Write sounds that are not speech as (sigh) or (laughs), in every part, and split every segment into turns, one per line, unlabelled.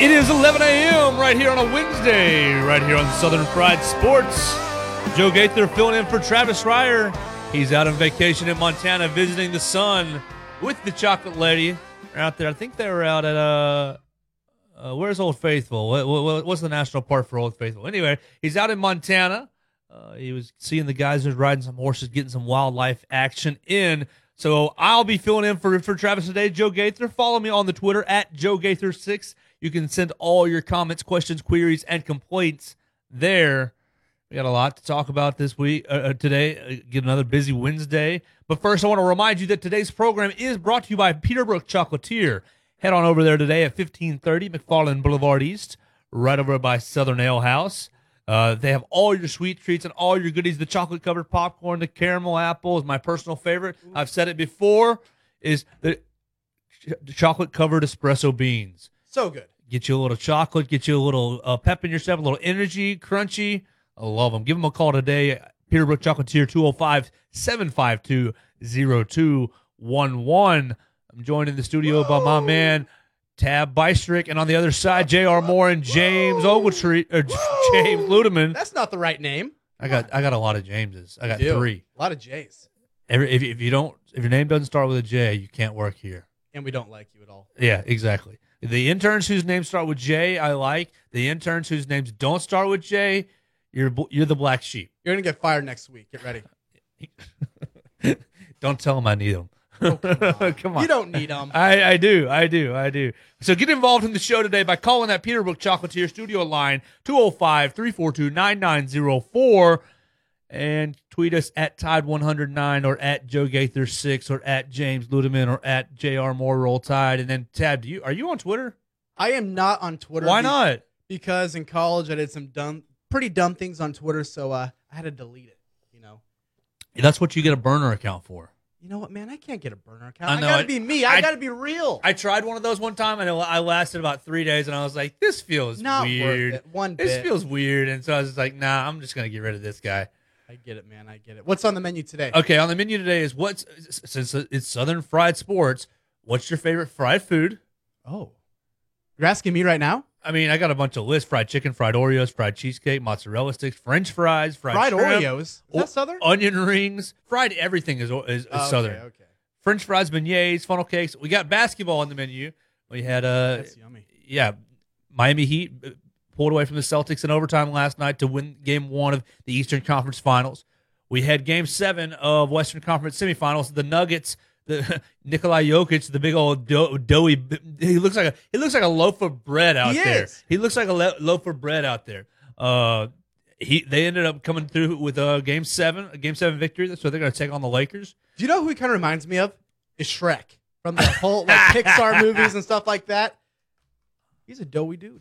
It is 11 a.m. right here on a Wednesday, right here on Southern Fried Sports. Joe Gaither filling in for Travis Reier. He's out on vacation in Montana visiting the sun with the chocolate lady. Out there. I think they were out at uh, uh where's Old Faithful? What, what, what's the national park for Old Faithful? Anyway, he's out in Montana. Uh, he was seeing the guys who's riding some horses, getting some wildlife action in. So I'll be filling in for for Travis today. Joe Gaither. Follow me on the Twitter at Joe Gaither six. You can send all your comments, questions, queries, and complaints there. We got a lot to talk about this week uh, uh, today. Uh, get another busy Wednesday. But first, I want to remind you that today's program is brought to you by Peterbrook Chocolatier. Head on over there today at 1530 McFarland Boulevard East, right over by Southern Ale House. Uh, they have all your sweet treats and all your goodies. The chocolate covered popcorn, the caramel apple is my personal favorite. I've said it before. Is the ch- chocolate covered espresso beans.
So good.
Get you a little chocolate, get you a little uh, pep in your step, a little energy, crunchy. I love them. Give them a call today. Peterbrook Chocolatier 205 752 0211. I'm joined in the studio by my man, Tab Bystrick. And on the other side, J.R. Moore and James Ogletree, or James Ludeman.
That's not the right name.
I got I got a lot of Jameses. I got three.
A lot of J's.
Every, if, if you don't, if your name doesn't start with a J, you can't work here.
And we don't like you at all.
Yeah, exactly. The interns whose names start with J, I like. The interns whose names don't start with J, you're you're the black sheep.
You're going to get fired next week. Get ready. (laughs)
Don't tell them I need them.
Oh, come (laughs) on.
Come on.
You don't need them.
I, I do, I do, I do. So get involved in the show today by calling that Peterbrook Chocolatier studio line 205 342 9904 and tweet us at Tide109 or at Joe Gaither6 or at James Ludeman or at JR Moore Roll Tide. And then Tab, do you are you on Twitter?
I am not on Twitter.
Why not?
Because in college I did some dumb, pretty dumb things on Twitter, so uh, I had to delete it. You know.
That's what you get a burner account for.
You know what, man? I can't get a burner account.
I
I, gotta
I-
be me. I,
I-
gotta be real.
I tried one of those one time and it- I lasted about three days and I was like, this feels
not
weird.
One
This
bit.
feels weird. And so I was just like, nah, I'm just going to get rid of this guy.
I get it, man. I get it. What's on the menu today?
Okay, on the menu today is what's, since it's Southern Fried Sports, what's your favorite fried food?
Oh, you're asking me right now?
I mean, I got a bunch of lists fried chicken, fried Oreos, fried cheesecake, mozzarella sticks, french fries, fried,
Fried
shrimp,
Oreos. Is that Southern?
onion rings, fried everything is, is, is
Oh, okay,
Southern.
Okay.
French fries, beignets, funnel cakes. We got basketball on the menu. We had uh,
That's yummy.
yeah, Miami Heat pulled away from the Celtics in overtime last night to win Game One of the Eastern Conference Finals. We had Game Seven of Western Conference Semifinals. The Nuggets, the (laughs) Nikolai Jokic, the big old dough, doughy. He looks like a he looks like a loaf of bread out
He
there.
is.
He looks like a lo- loaf of bread out there. Uh, he they ended up coming through with a Game Seven, a Game Seven victory. So they're going to take on the Lakers.
Do you know who he kind of reminds me of? Is Shrek from the (laughs) whole like Pixar movies and stuff like that. He's a doughy dude.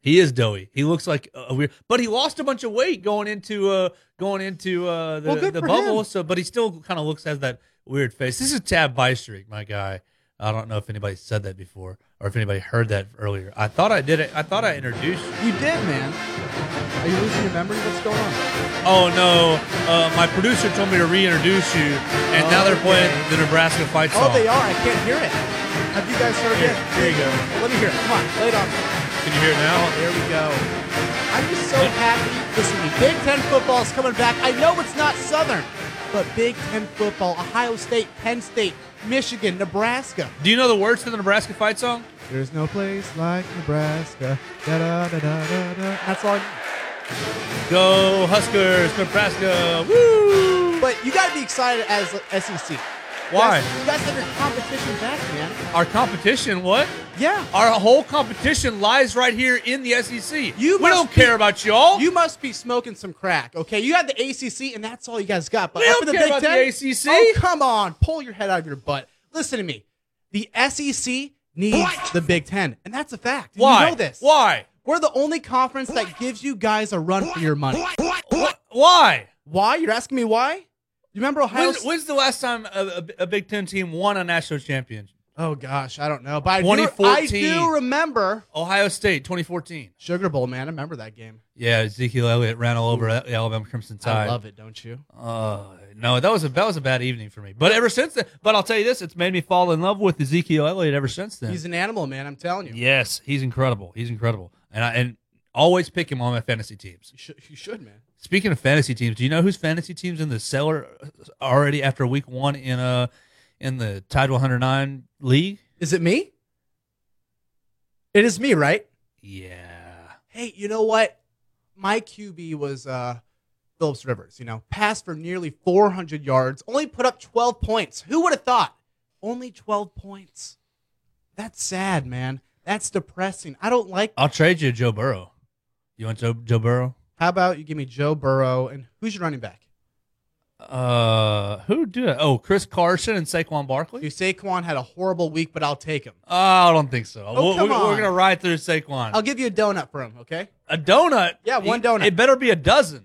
He is doughy. He looks like a weird, but he lost a bunch of weight going into uh going into uh the,
Well,
the bubble.
him.
So, but he still kind of looks has that weird face. This is Tab Bystreak, my guy. I don't know if anybody said that before or if anybody heard that earlier. I thought I did it. I thought I introduced you.
You did, man. Are you losing your memory? What's going on?
Oh no! Uh, my producer told me to reintroduce you, and now they're playing the Nebraska fight song.
Oh, they are. I can't hear it. Have you guys heard
Here,
it?
here you go.
Let me hear it. Come on, lay it on.
Can you hear it now?
There we go. I'm just so happy. Listen to me. Big Ten football is coming back. I know it's not Southern, but Big Ten football, Ohio State, Penn State, Michigan, Nebraska.
Do you know the words to the Nebraska fight song?
There's no place like Nebraska. Da, da, da, da, da, da. That's all.
Go Huskers, Nebraska. Woo!
But you got to be excited as SEC.
Why?
You guys, you guys have your competition back, man.
Our competition, what?
Yeah.
Our whole competition lies right here in the SEC.
You
we don't
be-
care about y'all.
You must be smoking some crack, okay? You got the ACC, and that's all you guys got. But
We don't
the
care
Big
about the
Ten,
ACC.
Oh, come on. Pull your head out of your butt. Listen to me. The SEC needs the Big Ten, and that's a fact.
Why?
You know this.
Why?
We're the only conference that gives you guys a run for your money.
What? Why?
Why? You're asking me why? You remember Ohio?
When's, when's the last time a, a, Big Ten team won a national championship?
oh gosh, I don't know. But I do,
2014.
I do remember
Ohio State, 2014.
Sugar Bowl, man. I remember that game.
Yeah, Ezekiel Elliott ran all over the Alabama Crimson Tide.
I love it, don't you?
Uh, no, that was a that was a bad evening for me. But ever since then, but I'll tell you this, it's made me fall in love with Ezekiel Elliott ever since then.
He's an animal, man. I'm telling you.
yes, he's incredible. He's incredible, and I and always pick him on my fantasy teams.
You should, you should, man.
Speaking of fantasy teams, do you know whose fantasy teams in the cellar already after week one in uh in the Tide 109 league?
Is it me? It is me, right?
Yeah.
Hey, you know what? My QB was uh Phillips Rivers, you know, passed for nearly 400 yards, only put up 12 points. Who would have thought? Only 12 points. That's sad, man. That's depressing. I don't like.
I'll trade you Joe Burrow. You want Joe, Joe Burrow?
How about you give me Joe Burrow and who's your running back?
Uh, who did? Oh, Chris Carson and Saquon Barkley.
Dude, Saquon had a horrible week, but I'll take him.
Oh, I don't think so.
Oh,
we're,
come
we're, we're gonna ride through Saquon.
I'll give you a donut for him, okay?
a donut.
Yeah, one donut.
It better be a dozen.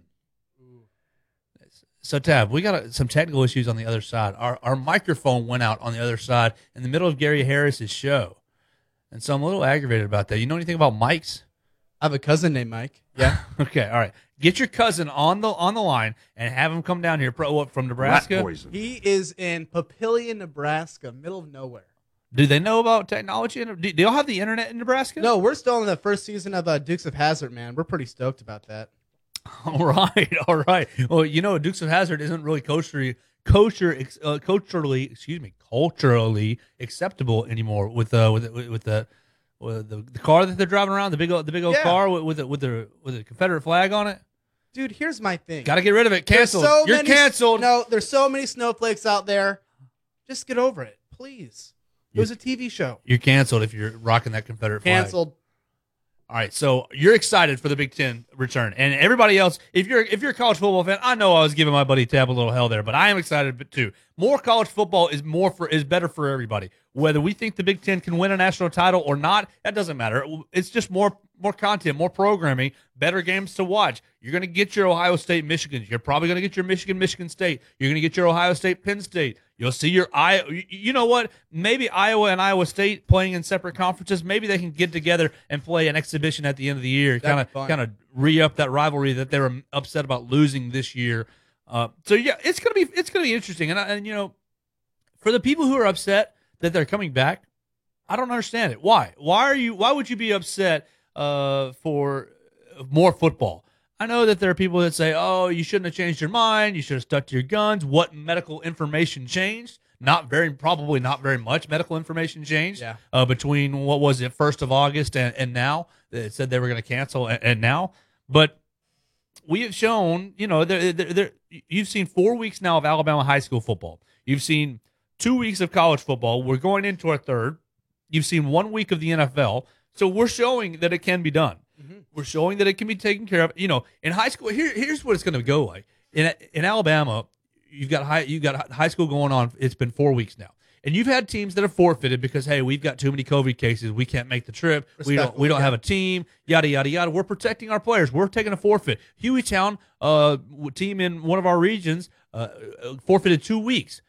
So Tab, we got uh some technical issues on the other side. Our our microphone went out on the other side in the middle of Gary Harris's show, and so I'm a little aggravated about that. You know anything about mics?
I have a cousin named Mike. Yeah. (laughs)
Okay, all right. Get your cousin on the on the line and have him come down here. Pro, what, from Nebraska?
he is in Papillion, Nebraska, middle of nowhere.
Do they know about technology? Do, do y'all have the internet in Nebraska?
No, we're still in the first season of uh, Dukes of Hazzard, man. We're pretty stoked about that. (laughs)
All right, all right. Well, you know, Dukes of Hazzard isn't really culturally, culture, uh, culturally, excuse me, culturally acceptable anymore with uh with with, with the. The, the car that they're driving around, the big old, the big old
Yeah.
car with with the, with the with the Confederate flag on it.
Dude, here's my thing.
Got to get rid of it.
There's
Canceled.
so
You're
many-
canceled.
No, there's so many snowflakes out there. Just get over it, please. It was a TV show.
You're canceled if you're rocking that Confederate flag.
Canceled.
All right, so you're excited for the Big Ten return, and everybody else. If you're if you're a college football fan, I know I was giving my buddy Tab a little hell there, but I am excited too. More college football is more for is better for everybody. Whether we think the Big Ten can win a national title or not, that doesn't matter. It's just more more content, more programming, better games to watch. You're going to get your Ohio State, Michigan. You're probably going to get your Michigan, Michigan State. You're going to get your Ohio State, Penn State. You'll see your I. You know what? Maybe Iowa and Iowa State playing in separate conferences. Maybe they can get together and play an exhibition at the end of the year. Kind of kind of re up that rivalry that they were upset about losing this year. Uh, so yeah, it's gonna be it's gonna be interesting. And and you know, for the people who are upset that they're coming back, I don't understand it. Why? Why are you? Why would you be upset uh, for more football? I know that there are people that say, "Oh, you shouldn't have changed your mind. You should have stuck to your guns." What medical information changed? Not very, probably not very much medical information changed.
Yeah.
Uh, between what was it, first of August and, and now, it said they were going to cancel, and, and now, but we have shown, you know, there, there, there, you've seen four weeks now of Alabama high school football. You've seen two weeks of college football. We're going into our third. You've seen one week of the NFL. So we're showing that it can be done. We're showing that it can be taken care of. You know, in high school, here, here's what it's going to go like. In in Alabama, you've got high you've got high school going on. It's been four weeks now, and you've had teams that have forfeited because hey, we've got too many COVID cases. We can't make the trip. We don't we don't have a team. Yada yada yada. We're protecting our players. We're taking a forfeit. Hueytown, uh, team in one of our regions, uh, uh, forfeited two weeks.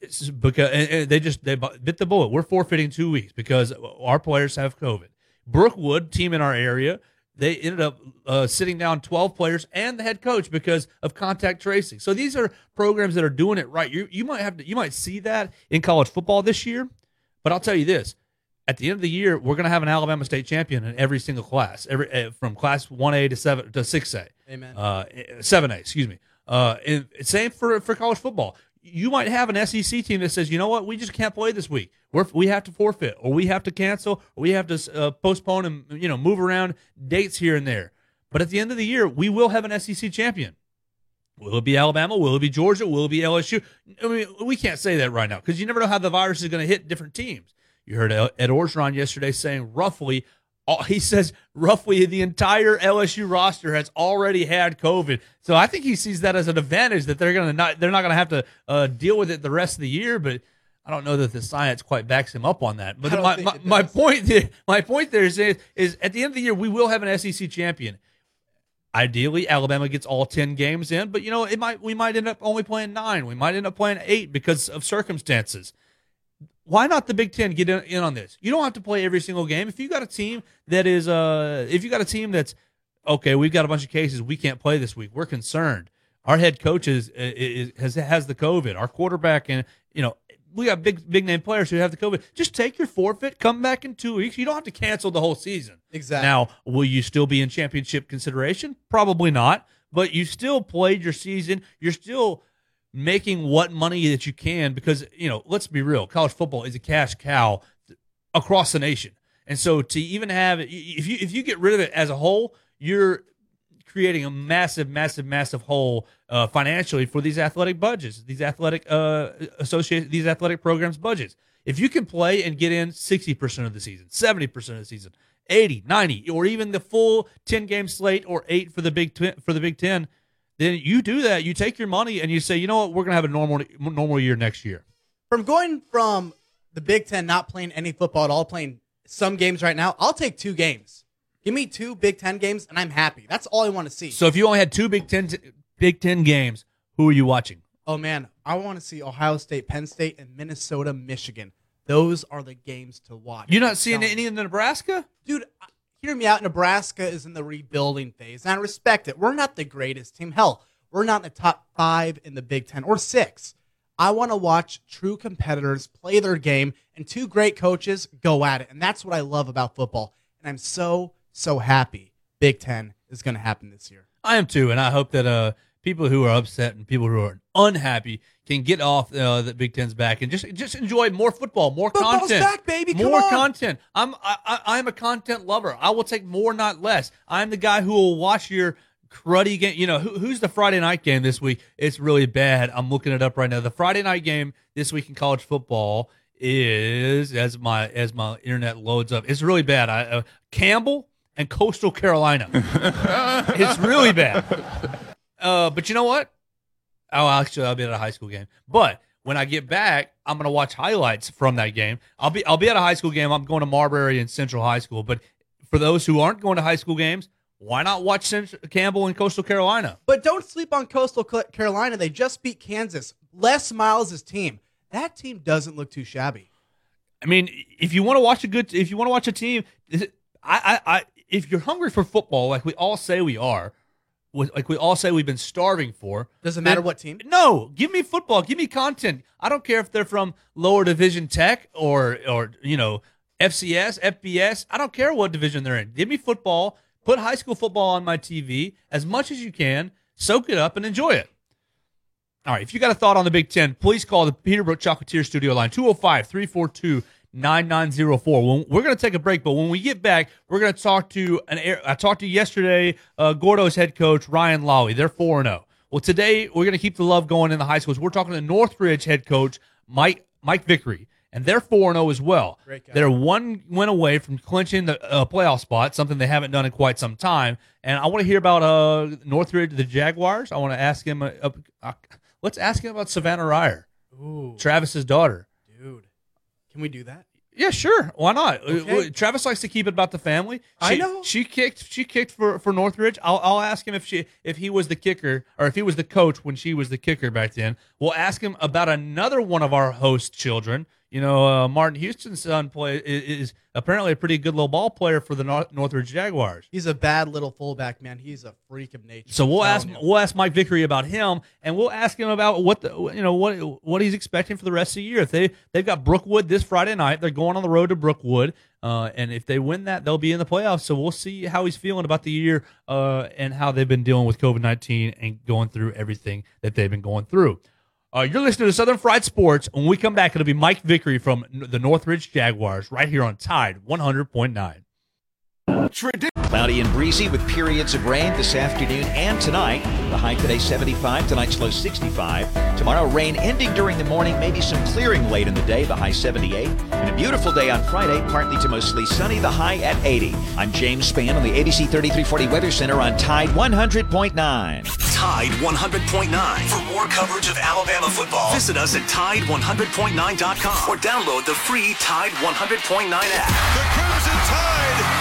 It's because and- and they just they bit the bullet. We're forfeiting two weeks because our players have COVID. Brookwood, team in our area, they ended up uh, sitting down 12 players and the head coach because of contact tracing. So these are programs that are doing it right. You you might have to, you might see that in college football this year, but I'll tell you this: at the end of the year, we're going to have an Alabama state champion in every single class, every uh, from class one A to seven to six A,
Amen.
uh, seven A. Excuse me. Uh, and same for for college football. You might have an SEC team that says, you know what, we just can't play this week. We're, we have to forfeit, or we have to cancel, or we have to uh, postpone and you know move around dates here and there. But at the end of the year, we will have an SEC champion. Will it be Alabama? Will it be Georgia? Will it be LSU? I mean, we can't say that right now because you never know how the virus is going to hit different teams. You heard Ed Orgeron yesterday saying roughly, he says roughly the entire LSU roster has already had COVID. So I think he sees that as an advantage that they're going to not they're not going to have to uh, deal with it the rest of the year. But I don't know that the science quite backs him up on that. But my, my, my point there, my point there is, is at the end of the year we will have an SEC champion. Ideally, Alabama gets all ten games in, but you know it might we might end up only playing nine. We might end up playing eight because of circumstances. Why not the Big Ten get in, in on this? You don't have to play every single game. If you got a team that is uh, if you got a team that's okay, we've got a bunch of cases, we can't play this week. We're concerned. Our head coach is, is has has the COVID. Our quarterback and you know we got big big name players who have the COVID. Just take your forfeit, come back in two weeks. You don't have to cancel the whole season.
Exactly.
Now, will you still be in championship consideration? Probably not. But you still played your season. You're still making what money that you can because you know. Let's be real. College football is a cash cow across the nation, and so to even have if you if you get rid of it as a whole, you're creating a massive, massive, massive hole uh, financially for these athletic budgets, these athletic uh, associate, these athletic programs budgets. If you can play and get in 60% of the season, 70% of the season, 80, 90, or even the full 10 game slate or 8 for the Big 10, for the Big 10, then you do that. You take your money and you say, "You know what? We're going to have a normal normal year next year."
from going from the Big Ten not playing any football at all, playing some games right now, I'll take two games. Give me two Big Ten games, and I'm happy. That's all I want to see.
So if you only had two Big 10 Big 10 games, who are you watching?
oh man, I want to see Ohio State, Penn State, and Minnesota, Michigan. Those are the games to watch.
You're not seeing any in Nebraska?
dude. Hear me out. Nebraska is in the rebuilding phase, and I respect it. We're not the greatest team. Hell, we're not in the top five in the Big Ten or six. I want to watch true competitors play their game and two great coaches go at it, and that's what I love about football. And I'm so so happy Big Ten is going to happen this year.
I am too, and I hope that uh, people who are upset and people who are unhappy can get off uh, the Big Ten's back and just just enjoy more football, more
Football's
content,
back, baby. Come
more
on.
content. I'm I, I, I'm a content lover. I will take more, not less. I'm the guy who will watch your cruddy game. You know who, who's the Friday night game this week? It's really bad. I'm looking it up right now. The Friday night game this week in college football is as my as my internet loads up. It's really bad. I, uh, Campbell and Coastal Carolina. (laughs) it's really bad. Uh, but you know what? Oh, actually, I'll be at a high school game. But when I get back, I'm gonna watch highlights from that game. I'll be I'll be at a high school game. I'm going to Marbury and Central High School. But for those who aren't going to high school games, why not watch Central, Campbell and Coastal Carolina?
But don't sleep on Coastal Carolina. They just beat Kansas. Les Miles' team. That team doesn't look too shabby.
I mean, if you want to watch a good, if you want to watch a team, I, I, I, if you're hungry for football, like we all say we are, like we all say we've been starving for,
Doesn't matter what team.
No, give me football. Give me content. I don't care if they're from lower division tech or or you know FCS, FBS. I don't care what division they're in. Give me football. Put high school football on my TV as much as you can. Soak it up and enjoy it. All right. If you got a thought on the Big Ten, please call the Peterbrook Chocolatier Studio line 205 342 9904. We're going to take a break, but when we get back, we're going to talk to an. air- I talked to yesterday, uh, Gordo's head coach, Ryan Lawley. They're 4 0. Well, today, we're going to keep the love going in the high schools. We're talking to Northridge head coach, Mike, Mike Vickery. And they're 4 0 as well. They're one win away from clinching the uh, playoff spot, something they haven't done in quite some time. And I want to hear about uh, Northridge, the Jaguars. I want to ask him. Uh, uh, let's ask him about Savannah Reier,
Ooh,
Travis's daughter.
Can we do that?
Yeah, sure. Why not? Uh,
Okay.
Travis likes to keep it about the family.
I
She-
know.
She kicked. She kicked for, for Northridge. I'll, I'll ask him if she if he was the kicker or if he was the coach when she was the kicker back then. We'll ask him about another one of our host children. You know, uh, Martin Houston's son play is, is, apparently a pretty good little ball player for the North, Northridge Jaguars.
He's a bad little fullback, man. He's a freak of nature.
So we'll ask
you.
we'll ask Mike Vickery about him, and we'll ask him about what the you know what what he's expecting for the rest of the year. If they they've got Brookwood this Friday night, they're going on the road to Brookwood, uh, and if they win that, they'll be in the playoffs. So we'll see how he's feeling about the year uh, and how they've been dealing with COVID nineteen and going through everything that they've been going through. Uh, you're listening to Southern Fried Sports. When we come back, it'll be Mike Vickery from the Northridge Jaguars right here on Tide 100.9.
Cloudy and breezy with periods of rain this afternoon and tonight. The high today 75, tonight's low 65. Tomorrow rain ending during the morning, maybe some clearing late in the day, the high 78. And a beautiful day on Friday, partly to mostly sunny, the high at 80. I'm James Spann on the ABC 3340 Weather Center on Tide 100.9.
Tide 100.9. For more coverage of Alabama football, visit us at Tide100.9.com or download the free Tide 100.9 app.
The Crimson Tide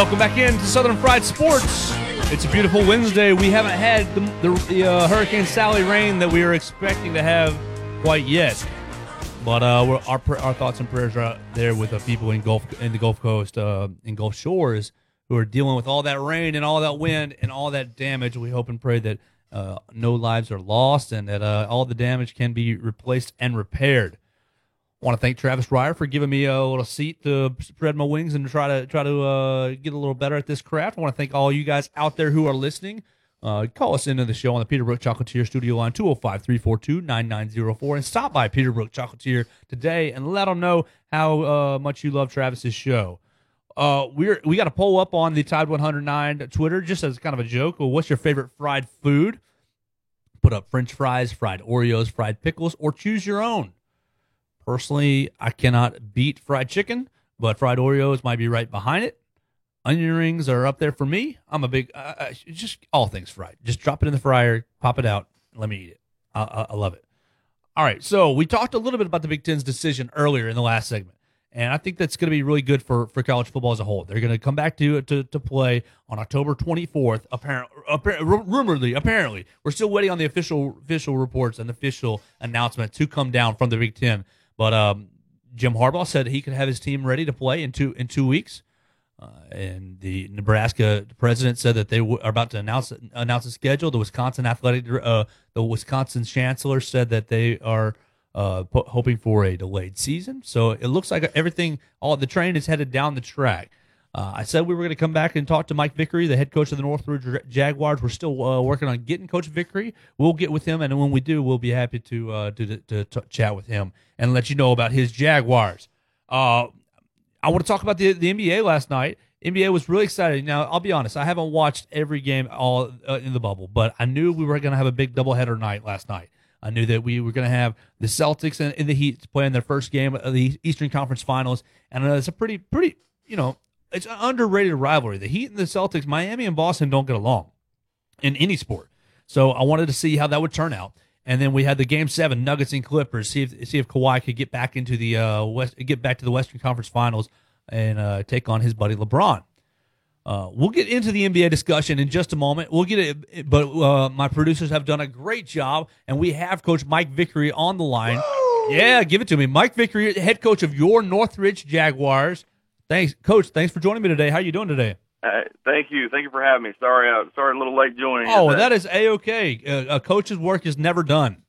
Welcome back in to
Southern Fried Sports. It's a beautiful Wednesday. We haven't had the, the, the uh, Hurricane Sally rain that we were expecting to have quite yet, but uh, our our thoughts and prayers are out there with the people in Gulf in the Gulf Coast, uh, in Gulf Shores, who are dealing with all that rain and all that wind and all that damage. We hope and pray that uh, no lives are lost and that uh, all the damage can be replaced and repaired want to thank Travis Reier for giving me a little seat to spread my wings and try to try to uh, get a little better at this craft. I want to thank all you guys out there who are listening. Uh, call us into the show on the Peterbrook Chocolatier studio line 205 342 9904 and stop by Peterbrook Chocolatier today and let them know how uh, much you love Travis's show. Uh, we're we got a poll up on the Tide 109 Twitter just as kind of a joke. Well, what's your favorite fried food? Put up French fries, fried Oreos, fried pickles, or choose your own. Personally, I cannot beat fried chicken, but fried Oreos might be right behind it. Onion rings are up there for me. I'm a big, uh, just all things fried. Just drop it in the fryer, pop it out, let me eat it. I, I, I love it. All right, so we talked a little bit about the Big Ten's decision earlier in the last segment, and I think that's going to be really good for, for college football as a whole. They're going to come back to to, to play on October 24th. Apparently, appar- rumoredly, apparently, we're still waiting on the official official reports and official announcement to come down from the Big Ten. But um, Jim Harbaugh said he could have his team ready to play in two in two weeks. Uh, and the Nebraska president said that they w- are about to announce announce a schedule. The Wisconsin athletic, uh, the Wisconsin chancellor said that they are uh, po- hoping for a delayed season. So it looks like everything, all the train is headed down the track. Uh, I said we were going to come back and talk to Mike Vickery, the head coach of the Northridge Jaguars. We're still uh, working on getting Coach Vickery. We'll get with him, and when we do, we'll be happy to uh, to, to, to chat with him and let you know about his Jaguars. Uh, I want to talk about the the NBA last night. NBA was really excited. Now, I'll be honest, I haven't watched every game all uh, in the bubble, but I knew we were going to have a big doubleheader night last night. I knew that we were going to have the Celtics and, and the Heat playing their first game of the Eastern Conference Finals, and it's a pretty, pretty, you know, it's an underrated rivalry. The Heat and the Celtics, Miami and Boston don't get along in any sport. So I wanted to see how that would turn out. And then we had the game seven, Nuggets and Clippers. See if see if Kawhi could get back into the uh, west, get back to the Western Conference Finals and uh, take on his buddy LeBron. Uh, we'll get into the NBA discussion in just a moment. We'll get it, but uh, my producers have done a great job, and we have Coach Mike Vickery on the line. Yeah, give it to me, Mike Vickery, head coach of your Northridge Jaguars. Thanks, Coach. Thanks for joining me today. How are you doing today?
Uh, thank you. Thank you for having me. Sorry, uh, sorry, a little late joining.
Oh, that is a okay. Uh, a coach's work is never done.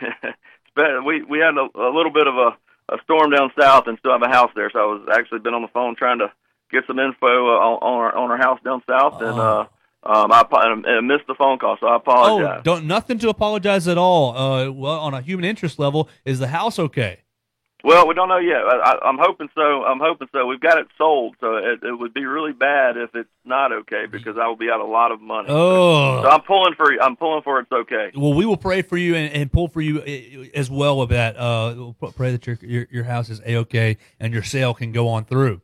(laughs)
we we had a, a little bit of a, a storm down south and still have a house there. So I was actually been on the phone trying to get some info uh, on, on our on our house down south, and uh, Um, I, I missed the phone call, so I apologize.
Oh, don't nothing to apologize at all. Uh, well, on a human interest level, is the house okay?
Well, we don't know yet. I, I, I'm hoping so. I'm hoping so. We've got it sold, so it, it would be really bad if it's not okay because I will be out a lot of money.
Oh,
So I'm pulling for. I'm pulling for it's okay.
well, we will pray for you and, and pull for you uh, as well with that. Uh, we'll pray that your your, your house is a okay and your sale can go on through.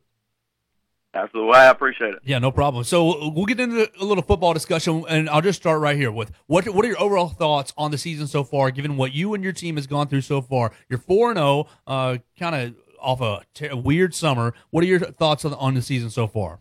Absolutely, I appreciate it.
Yeah, no problem. So we'll get into a little football discussion, and I'll just start right here with what what are your overall thoughts on the season so far, given what you and your team has gone through so far? You're four and zero, uh, kind of off a, ter- weird summer. What are your thoughts on, on the season so far?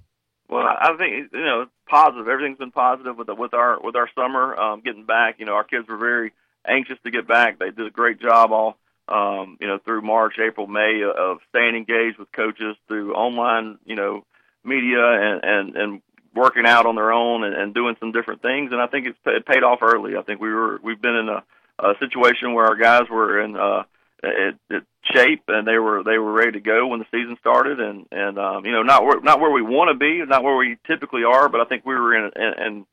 Well, I think you know it's positive. Everything's been positive with the, with our with our summer um, getting back. You know, our kids were very anxious to get back. They did a great job all um, you know through March, April, May of staying engaged with coaches through online you know media and and and working out on their own and, and doing some different things. And I think it's it paid off early. I think we were we've been in a, a situation where our guys were in uh, it, it shape and they were they were ready to go when the season started and and um, you know not where not where we want to be not where we typically are but I think we were in in, in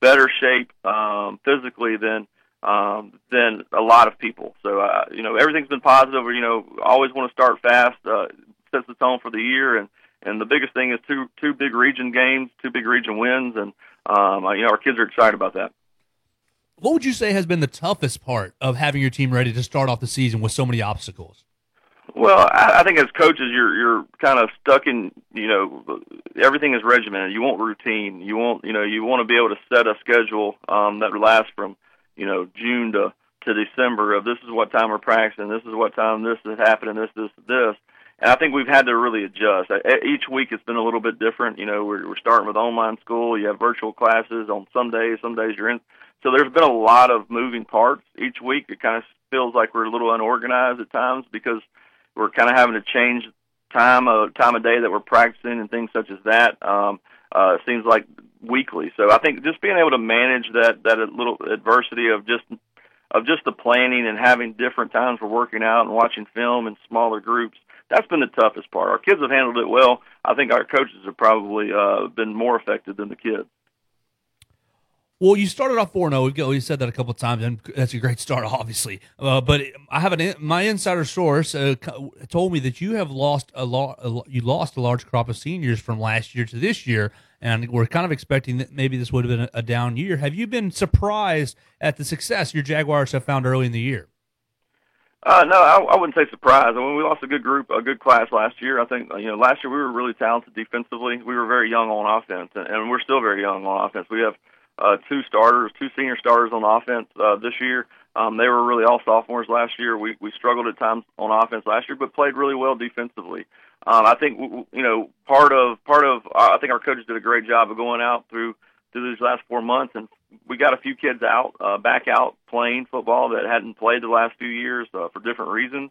better shape um, physically than um, than a lot of people so uh, you know everything's been positive you know always want to start fast uh, sets the tone for the year and and the biggest thing is two two big region games two big region wins and um, you know our kids are excited about that.
What would you say has been the toughest part of having your team ready to start off the season with so many obstacles?
Well, I, I think as coaches, you're you're kind of stuck in you know everything is regimented. You want routine. You want you know you want to be able to set a schedule um, that lasts from you know June to to December. Of this is what time we're practicing. This is what time this is happening. This this this. And I think we've had to really adjust. Uh, Each week it's been a little bit different. You know, we're, we're starting with online school. You have virtual classes on some days. Some days you're in. So there's been a lot of moving parts each week. It kind of feels like we're a little unorganized at times because we're kind of having to change time of time of day that we're practicing and things such as that. Um, uh, seems like weekly. So I think just being able to manage that that little adversity of just of just the planning and having different times for working out and watching film in smaller groups. That's been the toughest part. Our kids have handled it well. I think our coaches have probably uh, been more affected than the kids.
Well, you started off four zero. You said that a couple times, and that's a great start, (laughs) obviously. Uh, but I have an my insider source uh, told me that you have lost a lot. You lost a large crop of seniors from last year to this year, and we're kind of expecting that maybe this would have been a, a down year. Have you been surprised at the success your Jaguars have found early in the year?
Uh, no, I, I wouldn't say surprised. I mean, we lost a good group, a good class last year. I think you know last year we were really talented defensively. We were very young on offense, and, and we're still very young on offense. We have uh, two starters, two senior starters on offense uh, this year. Um, they were really all sophomores last year. We we struggled at times on offense last year, but played really well defensively. Um, I think you know part of part of I think our coaches did a great job of going out through through these last four months, and we got a few kids out uh, back out playing football that hadn't played the last few years uh, for different reasons,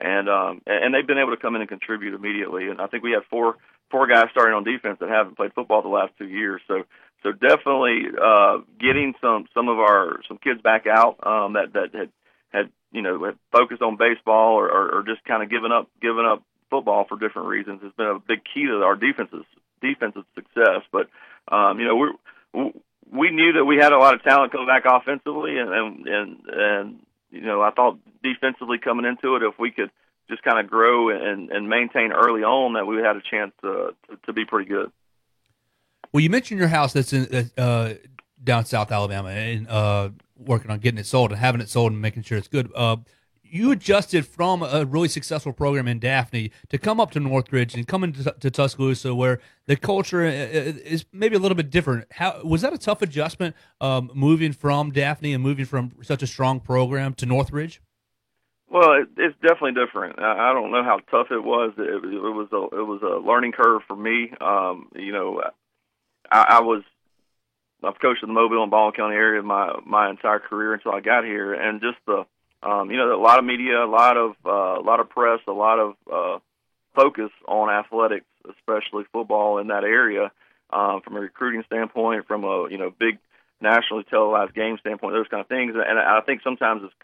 and um, and they've been able to come in and contribute immediately. And I think we have four four guys starting on defense that haven't played football the last two years. So so definitely uh, getting some some of our some kids back out um, that that had had you know had focused on baseball or, or, or just kind of given up given up football for different reasons has been a big key to our defense's defensive success. But um, you know we're we knew that we had a lot of talent coming back offensively, and and and, and you know I thought defensively coming into it, if we could just kind of grow and and maintain early on, that we had a chance to to, be pretty good.
Well, you mentioned your house that's in uh, down South Alabama and uh, working on getting it sold and having it sold and making sure it's good. Uh, you adjusted from a really successful program in Daphne to come up to Northridge and come into to Tuscaloosa, where the culture is maybe a little bit different. How was that a tough adjustment, um, moving from Daphne and moving from such a strong program to Northridge?
Well, it, it's definitely different. I, don't know how tough it was. It, it was a it was a learning curve for me. Um, you know, I, I was I've coached in the Mobile and Baldwin County area my my entire career until I got here, and just the um, you know a lot of media, a lot of uh, a lot of press, a lot of uh, focus on athletics, especially football in that area, um, from a recruiting standpoint, from a you know big nationally televised game standpoint, those kind of things. And I think sometimes it's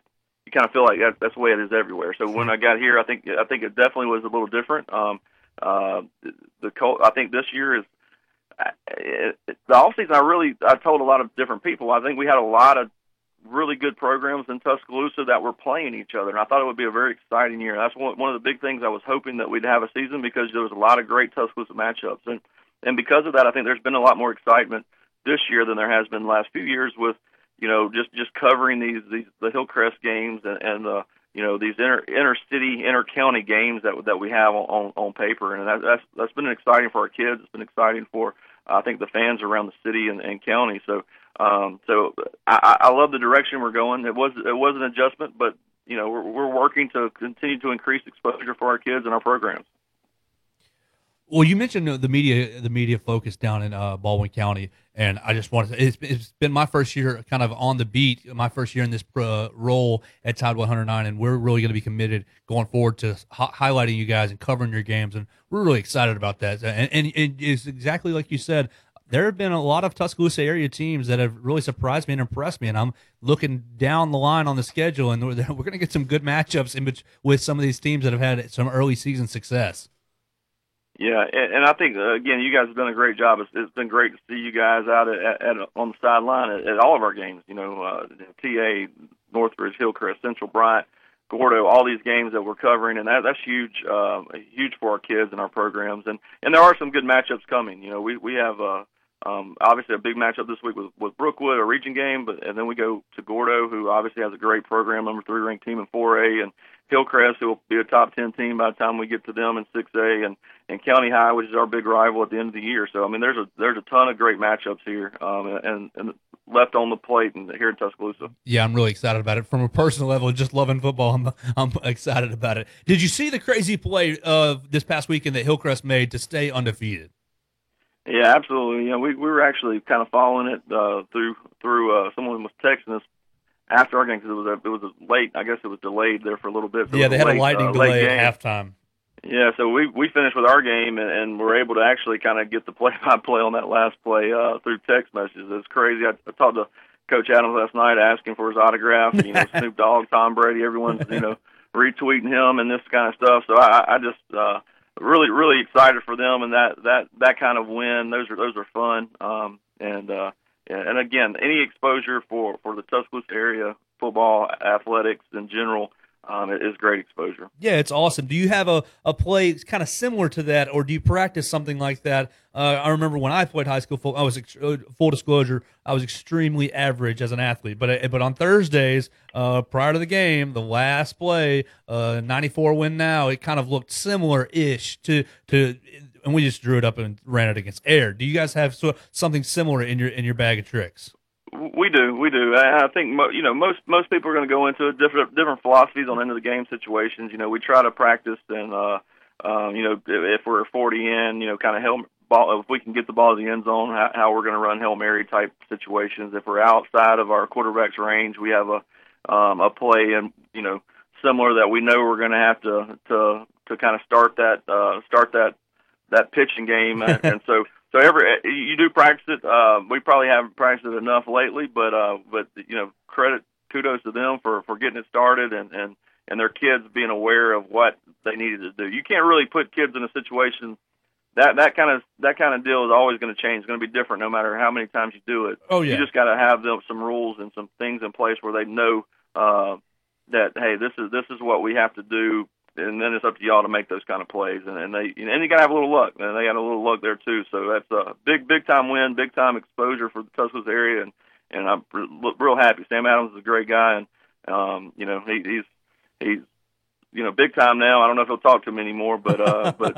you kind of feel like that, that's the way it is everywhere. So when I got here, I think I think it definitely was a little different. Um, uh, the cult, I think this year is I- it, it, the off season, I really I told a lot of different people. I think we had a lot of really good programs in Tuscaloosa that were playing each other, and I thought it would be a very exciting year. That's one one of the big things I was hoping that we'd have a season because there was a lot of great Tuscaloosa matchups, and and because of that, I think there's been a lot more excitement this year than there has been the last few years with you know just just covering these these the Hillcrest games and and uh, you know these inter inner city inter county games that that we have on on, on paper, and that, that's that's been exciting for our kids. It's been exciting for I think the fans around the city and, and county. So um, so I, I love the direction we're going. It was it was an adjustment, but you know we're we're working to continue to increase exposure for our kids and our programs.
Well, you mentioned the media, the media focus down in uh, Baldwin County, and I just wanted to. It's, it's been my first year, kind of on the beat, my first year in this uh, role at Tide 109, and we're really going to be committed going forward to hi- highlighting you guys and covering your games, and we're really excited about that. And, and it is exactly like you said. There have been a lot of Tuscaloosa area teams that have really surprised me and impressed me, and I'm looking down the line on the schedule, and we're, (laughs) we're going to get some good matchups in bet- with some of these teams that have had some early season success.
Yeah, and, and I think uh, again, you guys have done a great job. It's, it's been great to see you guys out at, at, at on the sideline at, at all of our games. You know, uh, TA, Northridge, Hillcrest, Central Bryant, Gordo, all these games that we're covering, and that, that's huge, uh, huge for our kids and our programs. And and there are some good matchups coming. You know, we we have uh, um, obviously a big matchup this week with Brookwood, a region game, but and then we go to Gordo, who obviously has a great program, number three ranked team in 4A, and Hillcrest, who will be a top 10 team by the time we get to them in 6A, and and County High, which is our big rival at the end of the year. So I mean, there's a there's a ton of great matchups here, um, and and left on the plate and here in Tuscaloosa.
Yeah, I'm really excited about it. From a personal level, just loving football, I'm I'm excited about it. Did you see the crazy play of this past weekend that Hillcrest made to stay undefeated?
Yeah, absolutely. You know, we we were actually kind of following it uh, through through uh, someone was texting us after our game because it was a, it was a late. I guess it was delayed there for a little bit. So
yeah, they had
late,
a lightning
uh,
delay
game.
at halftime.
Yeah, so we we finished with our game and, and were able to actually kind of get the play by play on that last play uh, through text messages. It's crazy. I, I talked to Coach Adams last night asking for his autograph. You know, (laughs) Snoop Dogg, Tom Brady, everyone's you know retweeting him and this kind of stuff. So I, I just uh, really really excited for them and that that that kind of win. Those are those are fun. Um, and uh, and again, any exposure for for the Tuscaloosa area football, athletics in general. Um, it is great exposure.
Yeah, it's awesome. Do you have a, a play kind of similar to that, or do you practice something like that? Uh, I remember when I played high school football, I was ex- uh, full disclosure, I was extremely average as an athlete. But uh, but on Thursdays, uh, prior to the game, the last play, uh, 94 win now, it kind of looked similar ish to to, and we just drew it up and ran it against air. Do you guys have so, something similar in your in your bag of tricks?
We do, we do. I I think mo- you know most most people are going to go into different different philosophies on end of the game situations. You know, we try to practice and uh, um, you know if we're 40 in, you know, kind of hell ball if we can get the ball to the end zone, how, how we're going to run hail mary type situations. If we're outside of our quarterback's range, we have a um, a play and you know similar that we know we're going to have to to to kind of start that uh, start that that pitching game, (laughs) and so so every you do practice it. Uh, we probably haven't practiced it enough lately, but uh, but you know credit kudos to them for for getting it started and and and their kids being aware of what they needed to do. You can't really put kids in a situation that that kind of that kind of deal is always going to change. It's going to be different no matter how many times you do it.
Oh, yeah.
You just got to have them some rules and some things in place where they know uh, that hey, this is this is what we have to do, and then it's up to y'all to make those kind of plays. And, and they and you got to have a little luck, and they got a little luck there too. So that's a big big time win, big time exposure for the Tuscaloosa area, and and I'm real happy. Sam Adams is a great guy, and um, you know he, he's he's you know big time now. I don't know if he'll talk to him anymore, but uh, (laughs) but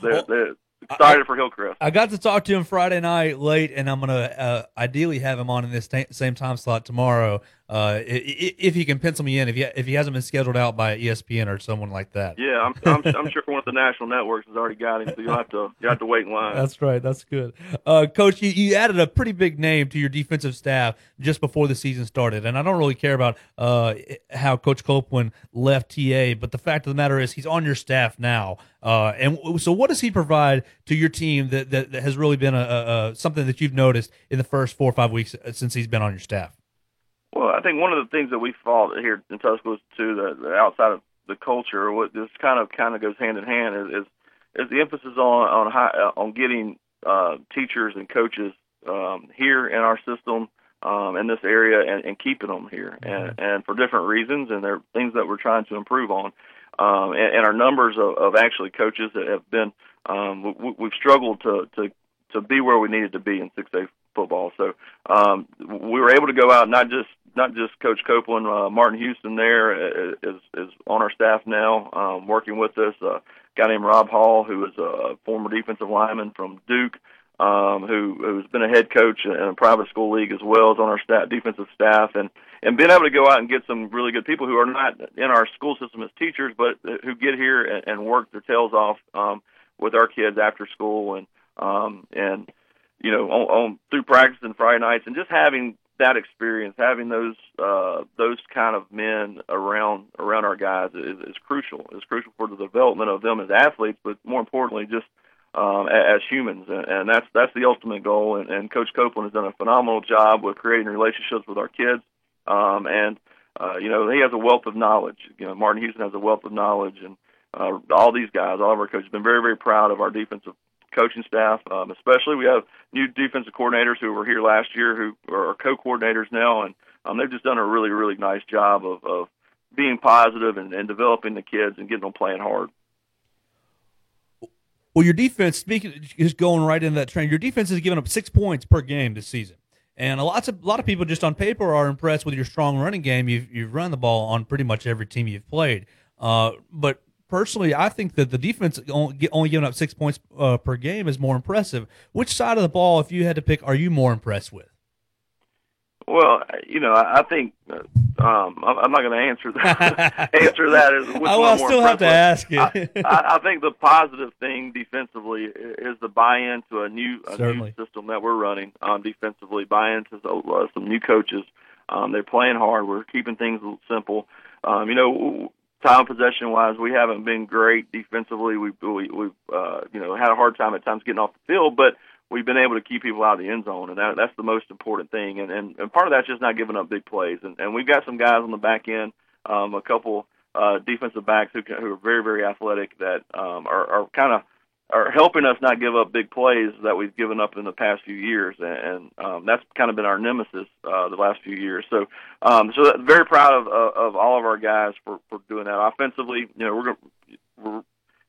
they're, they're excited for Hillcrest.
I got to talk to him Friday night late, and I'm gonna uh, ideally have him on in this ta- same time slot tomorrow, uh, if he can pencil me in. If he if he hasn't been scheduled out by ESPN or someone like that.
Yeah, I'm, I'm I'm sure one of the national networks has already got him, so you'll have to you have to wait in line.
That's right. That's good. Uh, Coach, you, you added a pretty big name to your defensive staff just before the season started. And I don't really care about uh, how Coach Copeland left TA, but the fact of the matter is he's on your staff now. Uh, and so, what does he provide to your team that, that, that has really been a, a, a something that you've noticed in the first four or five weeks since he's been on your staff?
Well, I think one of the things that we fought here in Tuscaloosa too, that that outside of the culture, what this kind of kind of goes hand in hand is is, is the emphasis on on high, uh, on getting uh, teachers and coaches um, here in our system um, in this area and, and keeping them here, and, and for different reasons, and they're things that we're trying to improve on. Um, and, and our numbers of, of actually coaches that have been, um, we, we've struggled to, to to be where we needed to be in 6A football. So um, we were able to go out not just not just Coach Copeland, uh, Martin Houston there is is on our staff now, um, working with us. Uh, a guy named Rob Hall, who is a former defensive lineman from Duke, um, who who's been a head coach in a private school league as well as on our staff defensive staff, and and being able to go out and get some really good people who are not in our school system as teachers, but who get here and, and work their tails off um, with our kids after school and um, and you know on, on through practice and Friday nights, and just having that experience, having those uh, those kind of men around around our guys is, is crucial. It's crucial for the development of them as athletes, but more importantly, just um, as humans, and, that's that's the ultimate goal. And, and Coach Copeland has done a phenomenal job with creating relationships with our kids, um, and uh, you know he has a wealth of knowledge. You know Martin Houston has a wealth of knowledge, and uh, all these guys, all of our coaches, been very very proud of our defensive coaching staff. Um, especially, we have new defensive coordinators who were here last year who are co-coordinators now, and um, they've just done a really really nice job of, of being positive and, and developing the kids and getting them playing hard.
Well, your defense, speaking, just going right into that trend, Your defense has given up six points per game this season, and a lot of a lot of people just on paper are impressed with your strong running game. You've you've run the ball on pretty much every team you've played. Uh, but personally, I think that the defense only, only giving up six points uh, per game is more impressive. Which side of the ball, if you had to pick, are you more impressed with?
Well, you know, I I think uh, um, I'm not going to answer that. (laughs) answer that as which
I will
I'm
still have to ask you.
I, I, I think the positive thing defensively is the buy-in to a new a new system that we're running um, defensively. Buy-in to some, uh, some new coaches. Um, they're playing hard. We're keeping things simple. Um, you know, time possession wise, we haven't been great defensively. We we we've uh, you know had a hard time at times getting off the field, but we've been able to keep people out of the end zone, and that, that's the most important thing. And, and and part of that's just not giving up big plays. And and we've got some guys on the back end, um, a couple uh, defensive backs who can, who are very very athletic that um, are are kind of are helping us not give up big plays that we've given up in the past few years, and, and um, that's kind of been our nemesis uh, the last few years. So, um, so very proud of, of of all of our guys for for doing that. Offensively, you know, we're we're you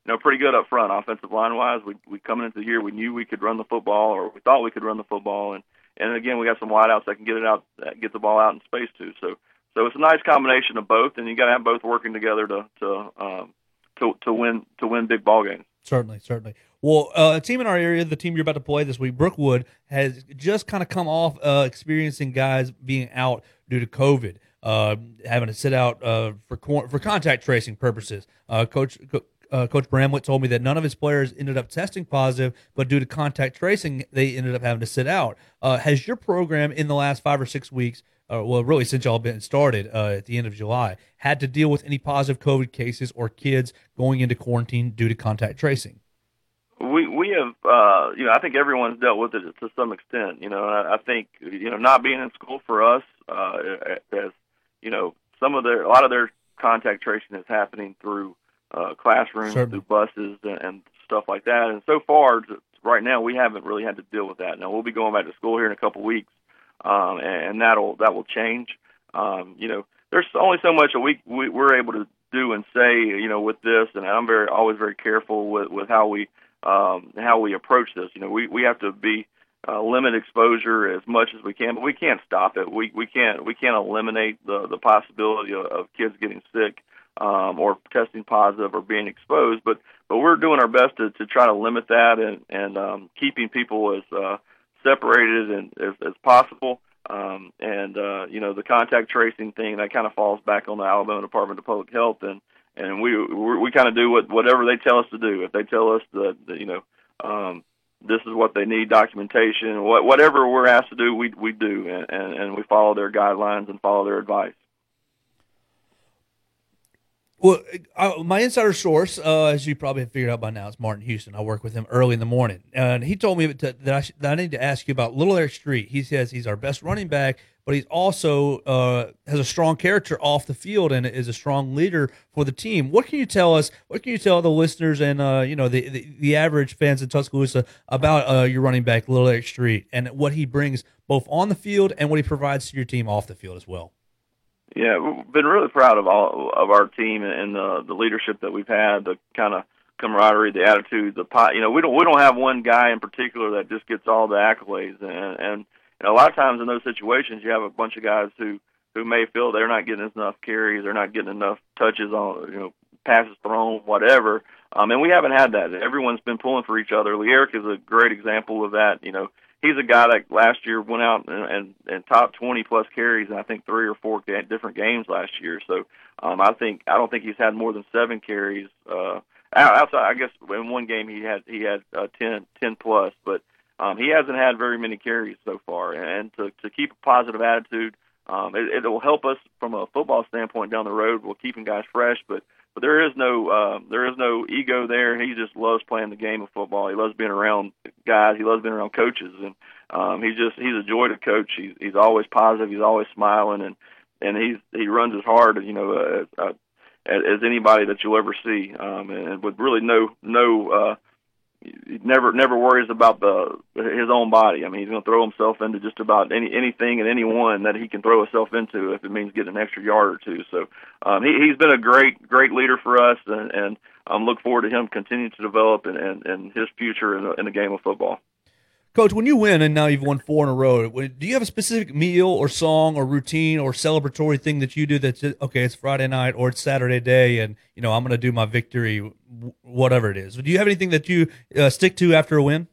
know pretty good up front, offensive line wise. We we coming into the year, we knew we could run the football, or we thought we could run the football, and and again, we got some wideouts that can get it out, get the ball out in space too. So, so it's a nice combination of both, and you got to have both working together to to um, to to win to win big ball games.
Certainly, certainly. Well, uh, a team in our area, the team you're about to play this week, Brookwood, has just kind of come off uh, experiencing guys being out due to COVID, uh, having to sit out uh, for for contact tracing purposes. Uh, Coach Co- uh, Coach Bramlett told me that none of his players ended up testing positive, but due to contact tracing, they ended up having to sit out. Has your program in the last five or six weeks? Uh, well, really, since y'all been started uh, at the end of July, had to deal with any positive COVID cases or kids going into quarantine due to contact tracing?
we we have uh you know I think everyone's dealt with it to some extent you know I, I think you know not being in school for us uh as you know some of their a lot of their contact tracing is happening through uh classrooms
Certainly.
through buses and, and stuff like that and so far right now we haven't really had to deal with that now we'll be going back to school here in a couple weeks um and, that'll that will change um you know there's only so much a week we, we're able to do and say you know with this and I'm very always very careful with with how we um, how we approach this. You know, we we have to be uh, limit exposure as much as we can, but we can't stop it. We we can't we can't eliminate the the possibility of, of kids getting sick um, or testing positive or being exposed. But but we're doing our best to, to try to limit that and and um, keeping people as uh, separated and as, as possible. Um, and uh, you know the contact tracing thing that kind of falls back on the Alabama Department of Public Health and and we we, we kind of do what whatever they tell us to do. If they tell us that, that you know um, this is what they need documentation, what whatever we're asked to do, we we do, and, and and we follow their guidelines and follow their advice.
Well, uh, my insider source, uh, as you probably have figured out by now, is Martin Houston. I work with him early in the morning, and he told me to, that, I sh- that I need to ask you about Little Eric Street. He says he's our best running back, but he's also uh, has a strong character off the field and is a strong leader for the team. What can you tell us? What can you tell the listeners and uh, you know the, the the average fans in Tuscaloosa about uh, your running back, Little Eric Street, and what he brings both on the field and what he provides to your team off the field as well?
Yeah, we've been really proud of all of our team and the the leadership that we've had, the kind of camaraderie, the attitude, the pot. You know, we don't we don't have one guy in particular that just gets all the accolades, and and you know, a lot of times in those situations, you have a bunch of guys who who may feel they're not getting enough carries, they're not getting enough touches on you know passes thrown, whatever. Um, and we haven't had that. Everyone's been pulling for each other. Eric is a great example of that. You know, he's a guy that last year went out and, and, and top 20 plus carries, and I think three or four ga- different games last year. So um, I think I don't think he's had more than seven carries. Uh, outside, I guess in one game he had he had uh, 10, 10 plus, but um, he hasn't had very many carries so far. And to to keep a positive attitude, um, it, it will help us from a football standpoint down the road. We're keeping guys fresh, but but there is no uh, there is no ego there. He just loves playing the game of football. He loves being around guys. He loves being around coaches, and um, he's just he's a joy to coach. He's he's always positive. He's always smiling, and and he's he runs as hard, you know, uh, uh, as, as anybody that you'll ever see, um, and with really no no. Uh, he never never worries about the his own body. I mean, he's going to throw himself into just about any anything and anyone that he can throw himself into if it means getting an extra yard or two. So um, he, he's been a great great leader for us, and, and I'm um, look forward to him continuing to develop and, and, and his future in in the game of football.
Coach, when you win and now you've won four in a row, do you have a specific meal or song or routine or celebratory thing that you do that's just, okay, it's Friday night or it's Saturday day and, you know, I'm going to do my victory, whatever it is. Do you have anything that you uh, stick to after a win?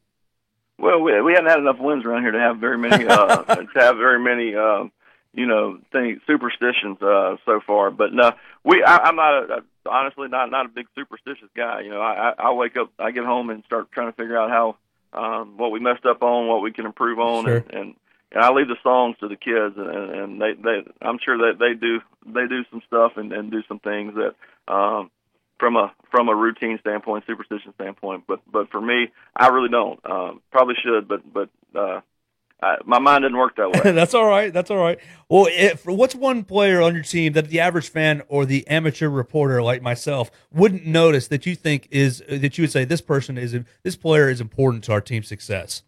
Well, we, we haven't had enough wins around here to have very many uh, (laughs) to have very many um, you know things superstitions uh, so far. But no, we I, I'm not a, honestly not not a big superstitious guy. You know, I I wake up, I get home and start trying to figure out how um, what we messed up on, what we can improve on,
Sure.
and, and and I leave the songs to the kids, and, and they they I'm sure that they do they do some stuff and, and do some things that um, from a from a routine standpoint, superstition standpoint. But but for me, I really don't. Um, probably should, but but uh, I, my mind didn't work that way. (laughs)
that's all right. That's all right. Well, if, what's one player on your team that the average fan or the amateur reporter like myself wouldn't notice that you think is that you would say this person is this player is important to our team's success?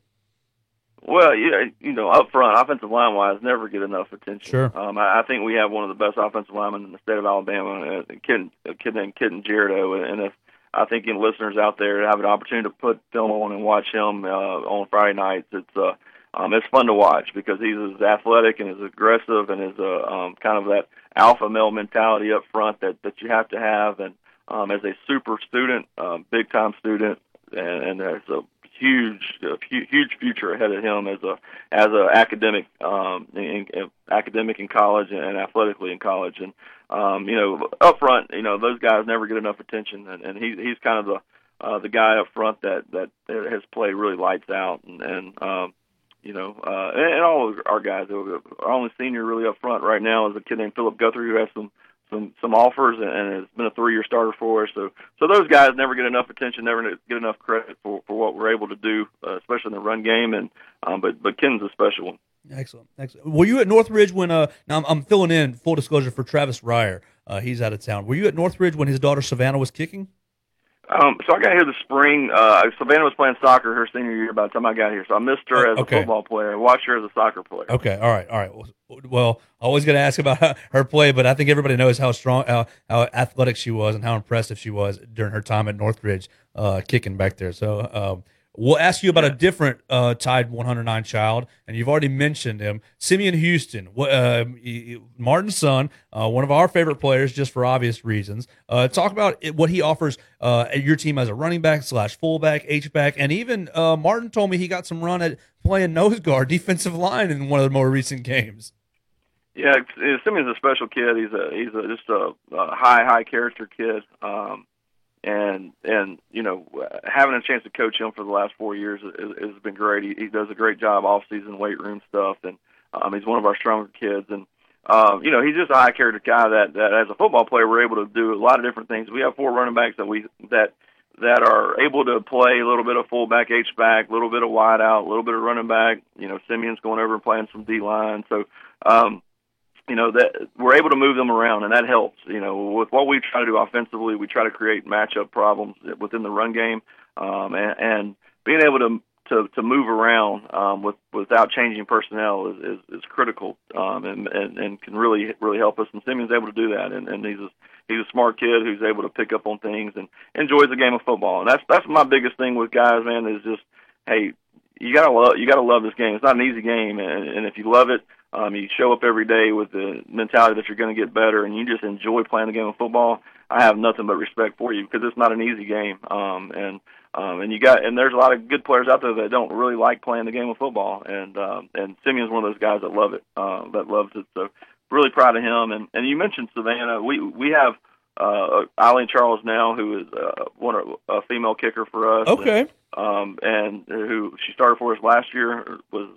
Well, yeah, you know, up front, offensive line wise, never get enough attention.
Sure.
Um, I, I think we have one of the best offensive linemen in the state of Alabama, uh, a kid, a kid named Kitten Girardo, and if I think listeners out there have an opportunity to put film on and watch him uh, on Friday nights, it's uh, um, it's fun to watch because he's as athletic and as aggressive and is uh, um, kind of that alpha male mentality up front that that you have to have, and um, as a super student, um, big time student, and, and there's a huge, hu- huge future ahead of him as a as a academic, um, in, in, academic in college and athletically in college. And um, you know, up front, you know, those guys never get enough attention, and, and he he's kind of the uh, the guy up front that that has played really lights out, and, and um, you know, uh, and, and all of our guys. Our only senior really up front right now is a kid named Philip Guthrie who has some some some offers and, and has been a three year starter for us. So so those guys never get enough attention, never get enough credit for for what we're able to do, uh, especially in the run game. And um, but but Ken's a special one.
Excellent, excellent. Were you at Northridge when? Uh, now I'm, I'm filling in full disclosure for Travis Reier. Uh, he's out of town. Were you at Northridge when his daughter Savannah was kicking?
Um, so I got here this spring. Uh, Savannah was playing soccer her senior year by the time I got here. So I missed her
Oh,
as
okay.
a football player. I watched her as a soccer player.
Okay, all right, all right. Well, always got to ask about her- (laughs) her play, but I think everybody knows how strong, how, how athletic she was, and how impressive she was during her time at Northridge, uh, kicking back there. So um, we'll ask you about a different uh, Tide 109 child, and you've already mentioned him, Simeon Houston, uh, Martin's son, uh, one of our favorite players, just for obvious reasons. Uh, talk about it, what he offers uh, at your team as a running back slash fullback, H back, and even uh, Martin told me he got some run at playing nose guard, (laughs) defensive line in one of the more recent games.
Yeah, it's- Simeon's a special kid. He's a he's a, just a, a high high character kid, um, and and you know having a chance to coach him for the last four years has, has been great. He, he does a great job off season weight room stuff, and um, he's one of our stronger kids. And um, you know he's just a high character guy that that as a football player we're able to do a lot of different things. We have four running backs that we that that are able to play a little bit of fullback, H back, a little bit of wide out, a little bit of running back. You know, Simeon's going over and playing some D line. So, um, you know that we're able to move them around, and that helps. You know, with what we try to do offensively, we try to create matchup problems within the run game, um, and, and being able to to to move around um, with without changing personnel is is, is critical, um, and, and and can really really help us. And Simeon's able to do that, and, and he's a, he's a smart kid who's able to pick up on things and enjoys the game of football. And that's that's my biggest thing with guys, man, is just hey, you gotta love you gotta love this game. It's not an easy game, and, and if you love it, um, you show up every day with the mentality that you're going to get better, and you just enjoy playing the game of football. I have nothing but respect for you because it's not an easy game, um, and um, and you got and there's a lot of good players out there that don't really like playing the game of football, and um, and Simeon's one of those guys that love it, uh, that loves it. So really proud of him. And and you mentioned Savannah. We we have uh, Eileen Charles now, who is uh, one of a female kicker for us.
Okay.
And, um, and who she started for us last year was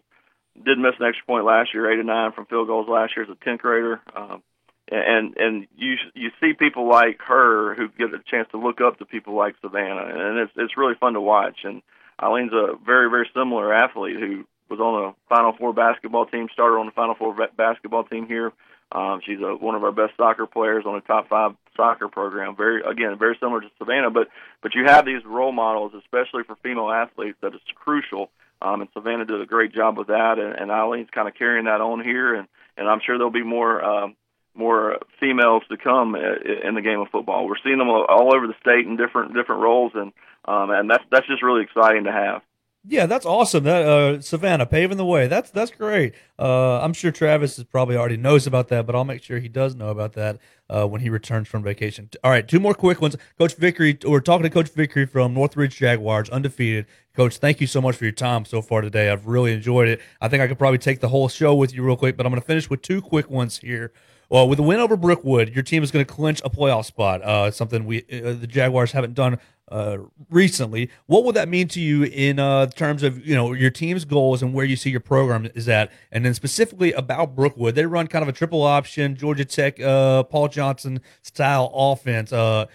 did miss an extra point last year, eight to nine from field goals last year as a tenth grader. Um, and and you you see people like her who get a chance to look up to people like Savannah, and it's it's really fun to watch. And Eileen's a very very similar athlete who was on the Final Four basketball team, started on the Final Four basketball team here. Um, she's a, one of our best soccer players on the top five soccer program. Very again very similar to Savannah, but but you have these role models, especially for female athletes, that is crucial. Um, and Savannah did a great job with that, and, and Eileen's kind of carrying that on here, and and I'm sure there'll be more. Um, more females to come uh, in the game of football. We're seeing them all over the state in different different roles, and um, and that's that's just really exciting to have.
Yeah, that's awesome. That uh, Savannah paving the way. That's that's great. Uh, I'm sure Travis is probably already knows about that, but I'll make sure he does know about that uh, when he returns from vacation. All right, two more quick ones. Coach Vickery, we're talking to Coach Vickery from Northridge Jaguars, undefeated. Coach, thank you so much for your time so far today. I've really enjoyed it. I think I could probably take the whole show with you real quick, but I'm going to finish with two quick ones here. Well, with a win over Brookwood, your team is going to clinch a playoff spot. Uh, something we uh, the Jaguars haven't done uh, recently. What would that mean to you in uh, terms of you know your team's goals and where you see your program is at? And then specifically about Brookwood, they run kind of a triple option Georgia Tech, uh, Paul Johnson style offense. Uh,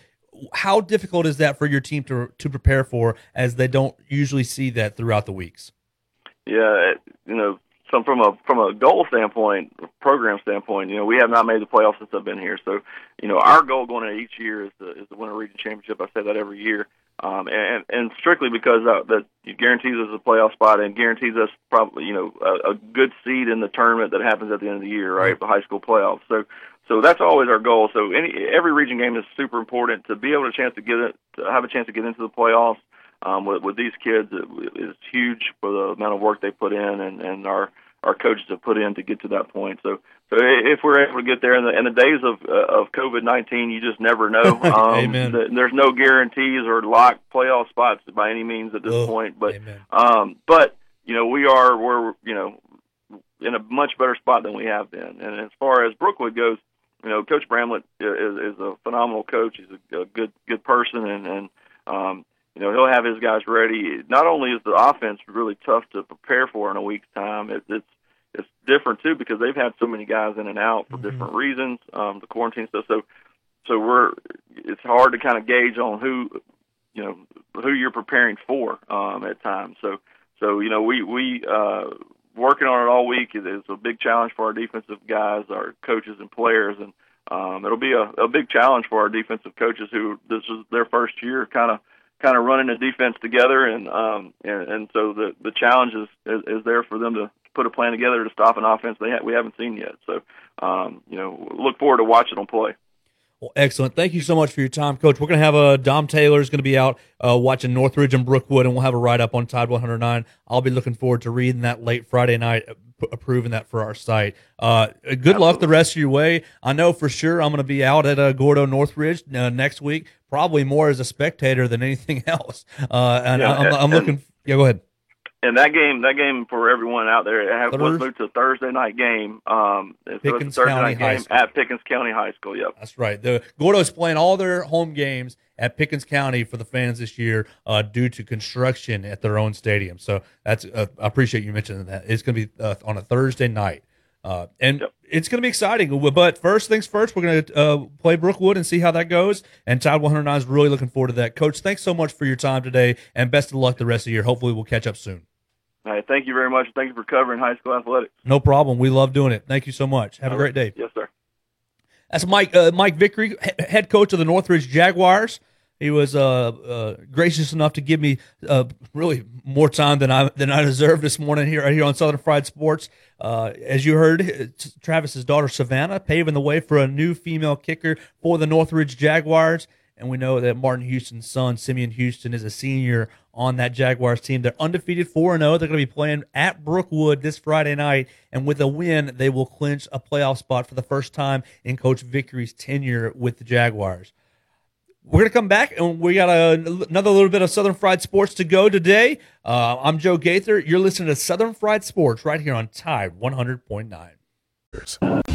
how difficult is that for your team to to prepare for, as they don't usually see that throughout the weeks?
Yeah, you know, so from a from a goal standpoint, program standpoint, you know, we have not made the playoffs since I've been here. So, you know, our goal going into each year is to is to win a region championship. I say that every year, um, and and strictly because uh, that guarantees us a playoff spot and guarantees us probably you know a, a good seed in the tournament that happens at the end of the year, right? The high school playoffs. So. So that's always our goal. So any every region game is super important to be able to chance to get it, to have a chance to get into the playoffs um, with, with these kids it, it's huge for the amount of work they put in and, and our our coaches have put in to get to that point. So, so if we're able to get there in the in the days of uh, of COVID nineteen, you just never know. (laughs) Um,
Amen.
th- there's no guarantees or locked playoff spots by any means at this
Oh,
point. But
amen.
um, but you know we are we're you know in a much better spot than we have been. And as far as Brookwood goes, you know, Coach Bramlett is, is a phenomenal coach. He's a, a good good person, and and um, you know he'll have his guys ready. Not only is the offense really tough to prepare for in a week's time, it, it's it's different too because they've had so many guys in and out for different reasons, um, the quarantine stuff. So so we're it's hard to kind of gauge on who you know who you're preparing for um, at times. So so you know we we uh, working on it all week is, is a big challenge for our defensive guys, our coaches and players, and um, it'll be a, a big challenge for our defensive coaches who this is their first year kind of kind of running the defense together, and um, and, and so the the challenge is, is is there for them to put a plan together to stop an offense they ha- we haven't seen yet. So um, you know look forward to watching them play.
Well, excellent. Thank you so much for your time, Coach. We're going to have a Dom Taylor is going to be out uh, watching Northridge and Brookwood, and we'll have a write up on Tide 109. I'll be looking forward to reading that late Friday night, uh, p- approving that for our site. Uh, good luck the rest of your way. I know for sure I'm going to be out at uh, Gordo Northridge uh, next week, probably more as a spectator than anything (laughs) else. Uh, and
Yeah,
I'm, I'm
and-
looking. Yeah, go ahead.
And that game, that game for everyone out there, it have, was moved to a Thursday night game. Um, it's a
Pickens
Thursday
County
night
High
game
School.
at Pickens County High School. Yep.
That's right. The Gordo's playing all their home games at Pickens County for the fans this year uh, due to construction at their own stadium. So that's uh, I appreciate you mentioning that. It's going to be uh, on a Thursday night. Uh, and it's going to be exciting. But first things first, we're going to uh, play Brookwood and see how that goes. And Tide 109 is really looking forward to that. Coach, thanks so much for your time today, and best of luck the rest of the year. Hopefully, we'll catch up soon.
All right, thank you very much. Thank you for covering high school athletics.
No problem. We love doing it. Thank you so much. Have a great day.
Yes, sir.
That's Mike uh, Mike Vickery, he- head coach of the Northridge Jaguars. He was uh, uh, gracious enough to give me uh, really more time than I than I deserved this morning here here on Southern Fried Sports. Uh, as you heard, Travis's daughter Savannah paving the way for a new female kicker for the Northridge Jaguars. And we know that Martin Houston's son, Simeon Houston, is a senior on that Jaguars team. They're undefeated 4 0. They're going to be playing at Brookwood this Friday night. And with a win, they will clinch a playoff spot for the first time in Coach Vickery's tenure with the Jaguars. We're going to come back and we got a, another little bit of Southern Fried Sports to go today. Uh, I'm Joe Gaither. You're listening to Southern Fried Sports right here on Tide 100.9.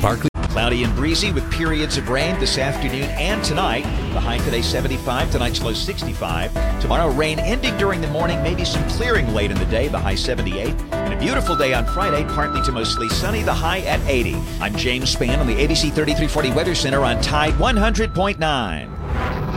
Barkley. Cloudy and breezy with periods of rain this afternoon and tonight. The high today 75, tonight's low 65. Tomorrow rain ending during the morning, maybe some clearing late in the day, the high 78. And a beautiful day on Friday, partly to mostly sunny, the high at 80. I'm James Spann on the ABC 3340 Weather Center on Tide 100.9.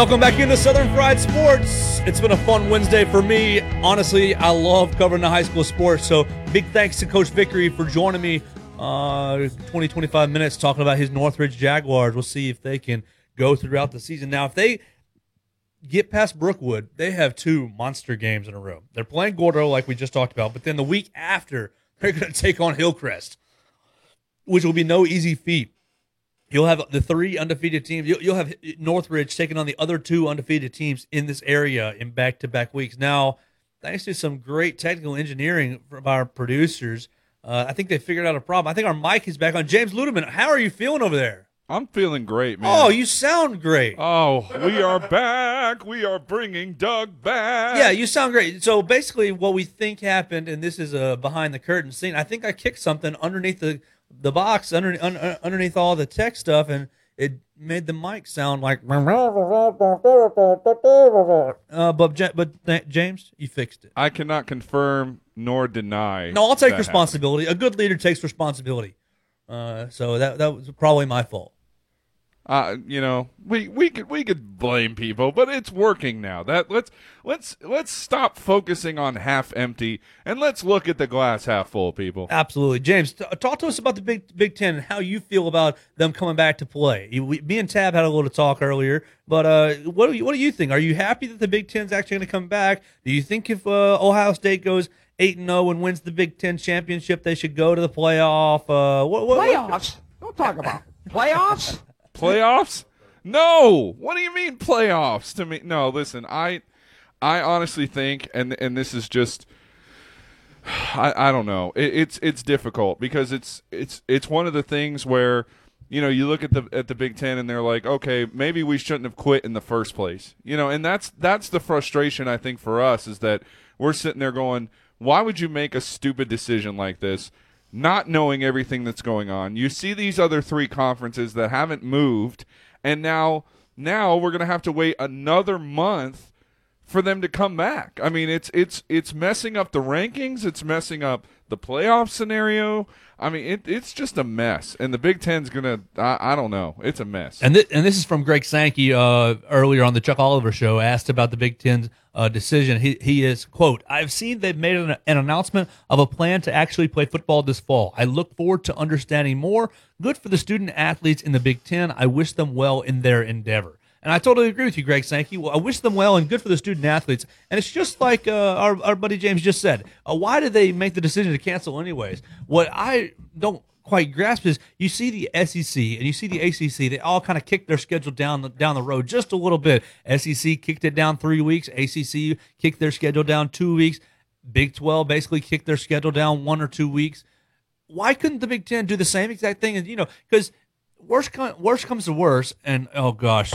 Welcome back into Southern Fried Sports. It's been a fun Wednesday for me. Honestly, I love covering the high school sports. So, big thanks to Coach Vickery for joining me uh 20 25 minutes talking about his Northridge Jaguars. We'll see if they can go throughout the season. Now, if they get past Brookwood, they have two monster games in a row. They're playing Gordo like we just talked about, but then the week after, (laughs) they're going to take on Hillcrest, which will be no easy feat. You'll have the three undefeated teams. You'll, you'll have Northridge taking on the other two undefeated teams in this area in back-to-back weeks. Now, thanks to some great technical engineering from our producers, uh, I think they figured out a problem. I think our mic is back on. James Ludeman, how are you feeling over there?
I'm feeling great, man.
Oh, you sound great.
Oh, we are back. We are bringing Doug back.
Yeah, you sound great. So basically, what we think happened, and this is a behind the curtain scene. I think I kicked something underneath the the box, under, un, un- underneath all the tech stuff, and it made the mic sound like. Uh, but but James, you fixed it.
I cannot confirm nor deny.
No, I'll take responsibility. A good leader takes responsibility. Uh, so that that was probably my fault.
Uh, you know, we we could we could blame people, but it's working now. That let's let's let's stop focusing on half empty and let's look at the glass half full, people.
Absolutely, James. T- talk to us about the Big Big Ten and how you feel about them coming back to play. You- We, me and Tab had a little talk earlier, but uh, what do you, what do you think? Are you happy that the Big Ten's actually going to come back? Do you think if uh, Ohio State goes eight and zero and wins the Big Ten championship, they should go to the playoff? Uh, what, what,
Playoffs? Don't talk about playoffs.
Playoffs? No. What do you mean playoffs to me? No, listen, I I honestly think and and this is just I, I don't know. It, it's it's difficult because it's it's it's one of the things where you know you look at the at the Big Ten and they're like, okay, maybe we shouldn't have quit in the first place. You know, and that's that's the frustration I think for us is that we're sitting there going, why would you make a stupid decision like this? Not knowing everything that's going on. You see these other three conferences that haven't moved, and now now we're gonna have to wait another month for them to come back. I mean, it's it's it's messing up the rankings. It's messing up the playoff scenario. I mean, it, it's just a mess. And the Big Ten's gonna. I, I don't know. It's a mess.
And, th- and this is from Greg Sankey uh, earlier on the Chuck Oliver show, asked about the Big Ten's uh, decision. He, he is, quote, I've seen they've made an, an announcement of a plan to actually play football this fall. I look forward to understanding more. Good for the student athletes in the Big Ten. I wish them well in their endeavor. And I totally agree with you, Greg Sankey. Well, I wish them well and good for the student athletes. And it's just like uh, our, our buddy James just said. Uh, why did they make the decision to cancel anyways? What I don't quite grasp is you see the SEC and you see the ACC. They all kind of kicked their schedule down the, down the road just a little bit. SEC kicked it down three weeks. ACC kicked their schedule down two weeks. Big Twelve basically kicked their schedule down one or two weeks. Why couldn't the Big Ten do the same exact thing? And you know, because worst com- worst comes to worst, and oh gosh,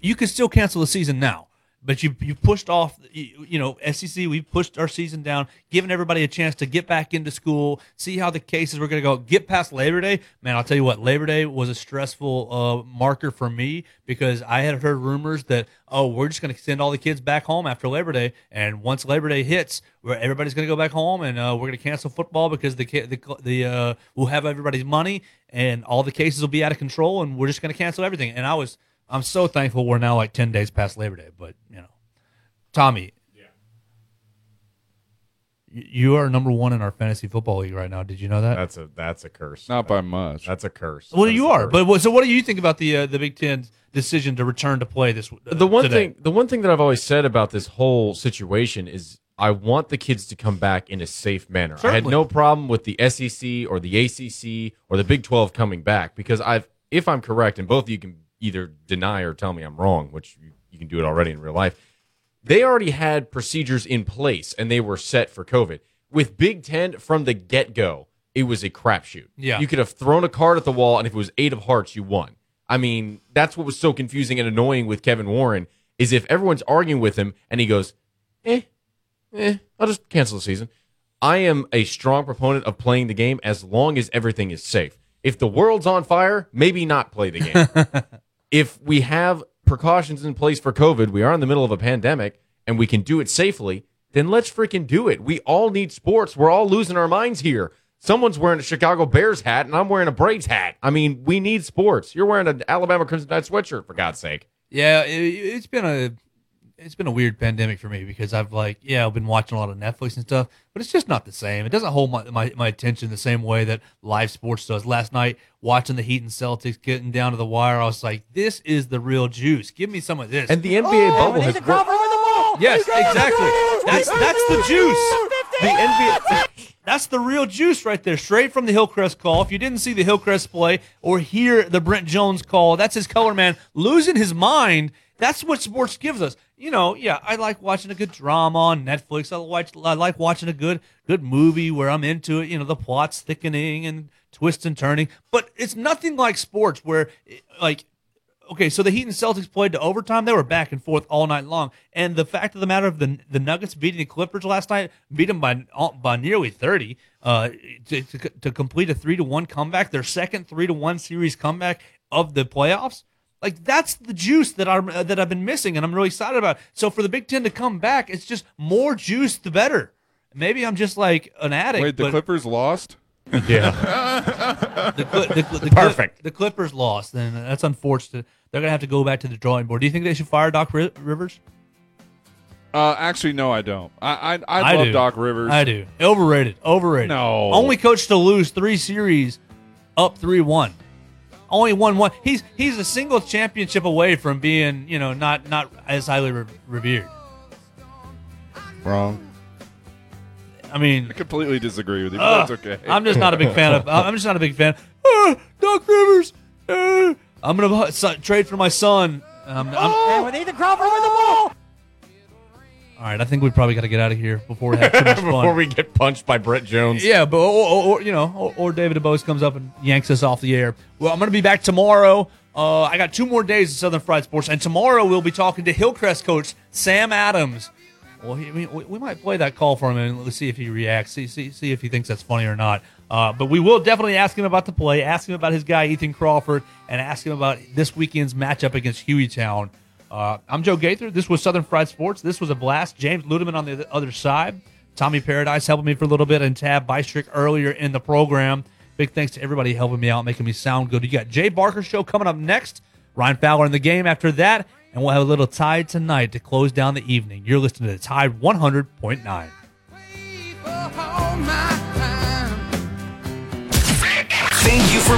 you could still cancel the season now. But you you pushed off, you, you know, SEC. We pushed our season down, giving everybody a chance to get back into school, see how the cases were going to go. Get past Labor Day, man. I'll tell you what, Labor Day was a stressful uh, marker for me because I had heard rumors that oh, we're just going to send all the kids back home after Labor Day, and once Labor Day hits, where everybody's going to go back home, and uh, we're going to cancel football because the the the uh, we'll have everybody's money, and all the cases will be out of control, and we're just going to cancel everything. And I was I'm so thankful we're now like 10 days past Labor Day, but you know, Tommy, yeah, you are number one in our fantasy football league right now. Did you know that?
That's a that's a curse.
Not by much.
That's a curse.
well,
That's
you
a
are,
curse.
but what, so what do you think about the uh, the Big Ten's decision to return to play this? Uh,
the one
today?
thing the one thing that I've always said about this whole situation is I want the kids to come back in a safe manner. I had
Certainly.
no problem with the SEC or the ACC or the Big 12 coming back because I've if I'm correct and both of you can either deny or tell me I'm wrong, which you, you can do it already in real life. They already had procedures in place and they were set for COVID. With Big 10 from the get-go, it was a crapshoot.
Yeah.
You could have thrown a card at the wall and if it was 8 of hearts, you won. I mean, that's what was so confusing and annoying with Kevin Warren is if everyone's arguing with him and he goes, "Eh, eh, I'll just cancel the season." I am a strong proponent of playing the game as long as everything is safe. If the world's on fire, maybe not play the game. (laughs) if we have precautions in place for COVID, we are in the middle of a pandemic and we can do it safely, then let's freaking do it. We all need sports. We're all losing our minds here. Someone's wearing a Chicago Bears hat and I'm wearing a Braves hat. I mean, we need sports. You're wearing an Alabama Crimson Tide sweatshirt for God's sake.
Yeah, it, it's been a it's been a weird pandemic for me because I've like yeah I've been watching a lot of Netflix and stuff, but it's just not the same. It doesn't hold my, my, my attention the same way that live sports does. Last night watching the Heat and Celtics getting down to the wire, I was like, this is the real juice. Give me some of this.
And the NBA bubble has worked.
yes, exactly. That's that's the juice. The NBA. That's the real juice right there, straight from the Hillcrest call. If you didn't see the Hillcrest play or hear the Brent Jones call, that's his color man losing his mind. That's what sports gives us. You know, yeah, I like watching a good drama on Netflix. I like I like watching a good good movie where I'm into it. You know, the plot's thickening and twists and turning, but it's nothing like sports where like okay, so the Heat and Celtics played to overtime. They were back and forth all night long. And the fact of the matter of the the Nuggets beating the Clippers last night, beat them by by nearly thirty uh, to, to to complete a three to one comeback, their second three to one series comeback of the playoffs. Like that's the juice that I'm that I've been missing, and I'm really excited about. So for the Big Ten to come back, it's just more juice, the better. Maybe I'm just like an addict.
Wait, the
but-
Clippers lost?
yeah. (laughs) the, Cli- the, Cli- the,
Perfect.
The Clippers lost, and that's unfortunate. They're gonna have to go back to the drawing board. Do you think they should fire Doc Ri- Rivers?
Uh, actually, no, I don't. I I, I,
I
love
do.
Doc Rivers.
I do. Overrated. Overrated.
No.
Only coach to lose three series, up three one. Only won one. He's he's a single championship away from being you know not not as highly re- revered.
Wrong.
I mean,
I completely disagree with you, but
Ugh,
that's okay.
I'm just not a big fan of. (laughs) I'm just not a big fan. Ah, Doc Rivers. ah, I'm gonna so- trade for my son. Um, I'm,
And with Ethan Crawford with the ball.
All right, I think we probably got to get out of here before we have too much (laughs) fun.
Before we get punched by Brett Jones.
Yeah, but or, or, or, you know, or, or David DeBose comes up and yanks us off the air. Well, I'm going to be back tomorrow. Uh, I got two more days of Southern Fried Sports, and tomorrow we'll be talking to Hillcrest coach Sam Adams. Well, he, we, we might play that call for him and let's see if he reacts. See see see if he thinks that's funny or not. Uh, but we will definitely ask him about the play, ask him about his guy Ethan Crawford, and ask him about this weekend's matchup against Hueytown. Uh, I'm Joe Gaither. This was Southern Fried Sports. This was a blast. James Ludeman on the other side. Tommy Paradise helping me for a little bit, and Tab Bystrick earlier in the program. Big thanks to everybody helping me out, making me sound good. You got Jay Barker show coming up next. Ryan Fowler in the game after that, and we'll have a little Tide tonight to close down the evening. You're listening to Tide 100.9.
Thank you for